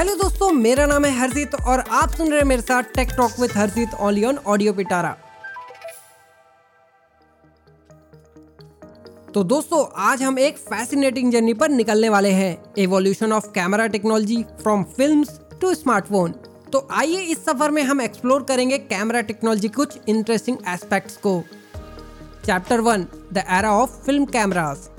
Hello दोस्तों, मेरा नाम है हरजीत और आप सुन रहे हैं मेरे साथ tech talk with Harjeet only on audio Pitara तो दोस्तों, आज हम एक फैसिनेटिंग जर्नी पर निकलने वाले हैं। Evolution of camera technology from films to smartphone तो आइए इस सफ़र में हम एक्सप्लोर करेंगे कैमरा टेक्नोलॉजी कुछ इंटरेस्टिंग एस्पेक्ट्स को। Chapter one the era of film cameras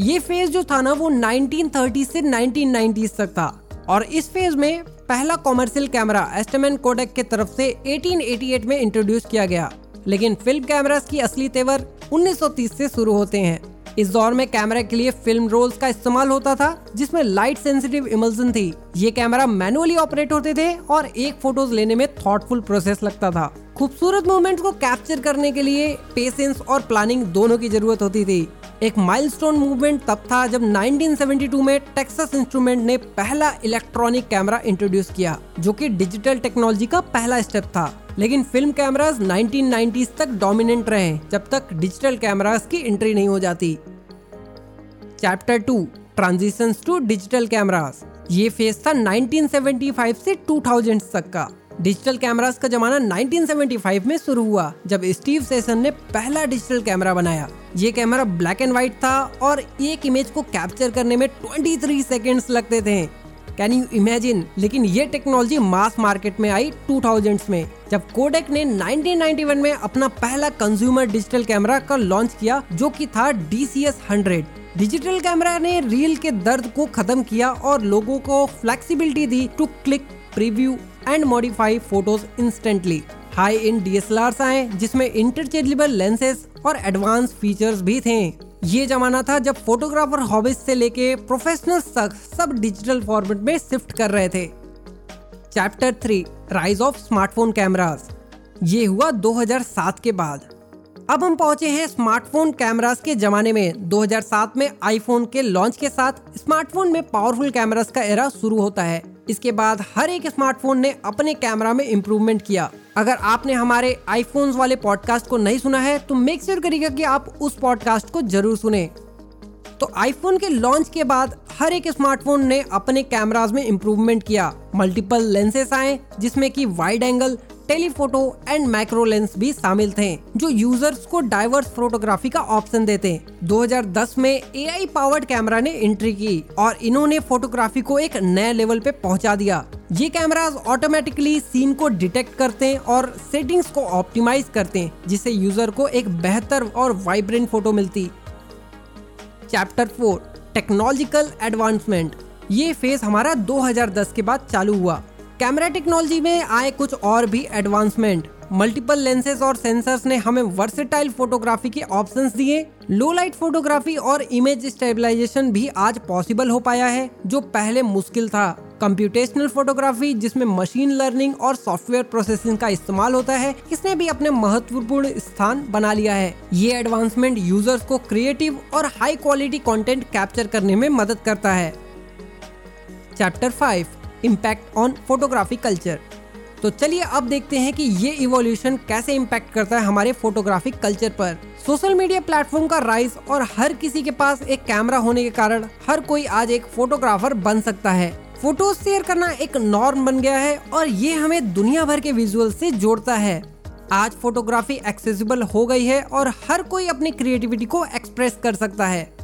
ये फ़ेज़ जो था ना, वो 1930 से 1990 तक था। और इस फ़ेज़ में पहला कॉमर्शियल कैमरा एस्टमैन कोडेक के तरफ़ से 1888 में इंट्रोड्यूस किया गया। लेकिन फ़िल्म कैमरास की असली तेवर 1930 से शुरू होते हैं। इस दौर में कैमरा के लिए फ़िल्म रोल्स का इस्तेमाल होता था, जिसमें लाइट सेंसिटिव इमल्सन थी। ये कैमरा मैनुअली ऑपरेट होते थे और एक फ़ोटोज़ लेने में थॉटफुल प्रोसेस लगता था। खूबसूरत मूवमेंट को कैप्चर करने के लिए पेशेंस और प्लानिंग दोनों की ज़रूरत होती थी। एक माइलस्टोन मूवमेंट तब था जब 1972 में टेक्सास इंस्ट्रूमेंट ने पहला इलेक्ट्रॉनिक कैमरा इंट्रोड्यूस किया, जो कि डिजिटल टेक्नोलॉजी का पहला स्टेप था। लेकिन फ़िल्म कैमरास 1990s तक डोमिनेंट रहे, जब तक डिजिटल कैमरास की एंट्री नहीं हो जाती। Chapter two transition to digital cameras ये फ़ेज़ था 1975 से 2000 तक का। डिजिटल कैमरास का जमाना 1975 में शुरू हुआ, जब स्टीव सेसन ने पहला डिजिटल कैमरा बनाया। ये कैमरा ब्लैक एंड व्हाइट था और एक इमेज को कैप्चर करने में 23 सेकेंड्स लगते थे। कैन यू इमेजिन लेकिन ये टेक्नोलॉजी मास मार्केट में आई 2000s में, जब कोडेक ने 1991 में अपना पहला कंज्यूमर डिजिटल कैमरा का लॉन्च किया, जो कि था D C S hundred digital camera ने रील के दर्द को खत्म किया और लोगों को flexibility the to click preview and modify photos instantly. High end DSLR आए, जिसमें इंटरचेंजेबल लेंसेज और एडवांस फीचर्स भी थे। ये जमाना था जब फोटोग्राफर हॉबीज से लेके प्रोफेशनल तक सब डिजिटल फॉर्मेट में शिफ्ट कर रहे थे। Chapter three rise of smartphone cameras ये हुआ 2007 के बाद। अब हम पहुँचे हैं स्मार्टफ़ोन कैमरास के जमाने में। 2007 में आईफोन के लॉन्च के साथ स्मार्टफ़ोन में पावरफुल कैमरास का एरा शुरू होता है। इसके बाद हर एक स्मार्टफ़ोन ने अपने कैमरा में इम्प्रूवमेंट किया। अगर आपने हमारे आईफोन्स वाले पॉडकास्ट को नहीं सुना है तो मेक श्योर करिएगा कि आप उस पॉडकास्ट को ज़रूर सुने। तो आईफोन के लॉन्च के बाद हर एक स्मार्टफ़ोन ने अपने कैमराज में इम्प्रूवमेंट किया। मल्टीपल लेंसेस आए, जिसमें कि wide angle telephoto and micro lens भी शामिल थे, जो यूज़र्स को डाइवर्स फोटोग्राफी का ऑप्शन देते। 2010 में एआई पावर्ड कैमरा ने एंट्री की और इन्होंने फोटोग्राफी को एक नए लेवल पे पहुँचा दिया। ये कैमराज ऑटोमेटिकली सीन को डिटेक्ट करते हैं और सेटिंग्स को ऑप्टिमाइज करते हैं जिससे यूज़र को एक बेहतर और वाइब्रेंट फ़ोटो मिलती। चैप्टर फोर टेक्नोलॉजिकल एडवांसमेंट ये फ़ेज़ हमारा 2010 के बाद चालू हुआ। कैमरा टेक्नोलॉजी में आए कुछ और भी एडवांसमेंट मल्टीपल लेंसेज और सेंसर्स ने हमें वर्सेटाइल फोटोग्राफी के ऑप्शंस दिए. लो लाइट फोटोग्राफी और इमेज स्टेबलाइजेशन भी आज पॉसिबल हो पाया है, जो पहले मुश्किल था. कंप्यूटेशनल फोटोग्राफी जिसमें मशीन लर्निंग और सॉफ्टवेयर प्रोसेसिंग का इस्तेमाल होता है, इसने भी अपने महत्वपूर्ण स्थान बना लिया है. ये एडवांसमेंट यूज़र्स को क्रिएटिव और हाई क्वालिटी कंटेंट कैप्चर करने में मदद करता है. Chapter five impact on photography culture तो चलिए अब देखते हैं कि ये इवोल्यूशन कैसे इम्पैक्ट करता है हमारे फोटोग्राफिक कल्चर पर। सोशल मीडिया प्लेटफॉर्म का राइज और हर किसी के पास एक कैमरा होने के कारण हर कोई आज एक फोटोग्राफर बन सकता है। फ़ोटो शेयर करना एक नॉर्म बन गया है और ये हमें दुनिया भर के विजुअल से जोड़ता है। आज फोटोग्राफी एक्सेसिबल हो गई है और हर कोई अपनी क्रिएटिविटी को एक्सप्रेस कर सकता है।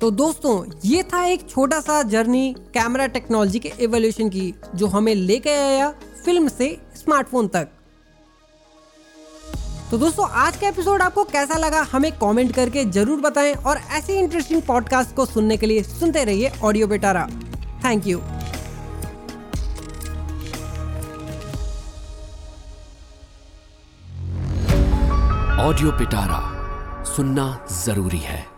तो दोस्तों, ये था एक छोटा सा जर्नी कैमरा टेक्नोलॉजी के एवोल्यूशन की, जो हमें लेके आया फ़िल्म से स्मार्टफ़ोन तक। तो दोस्तों, आज का एपिसोड आपको कैसा लगा, हमें कमेंट करके ज़रूर बताएँ और ऐसे इंटरेस्टिंग पॉडकास्ट को सुनने के लिए सुनते रहिए audio Pitara thank you audio Pitara सुनना ज़रूरी है।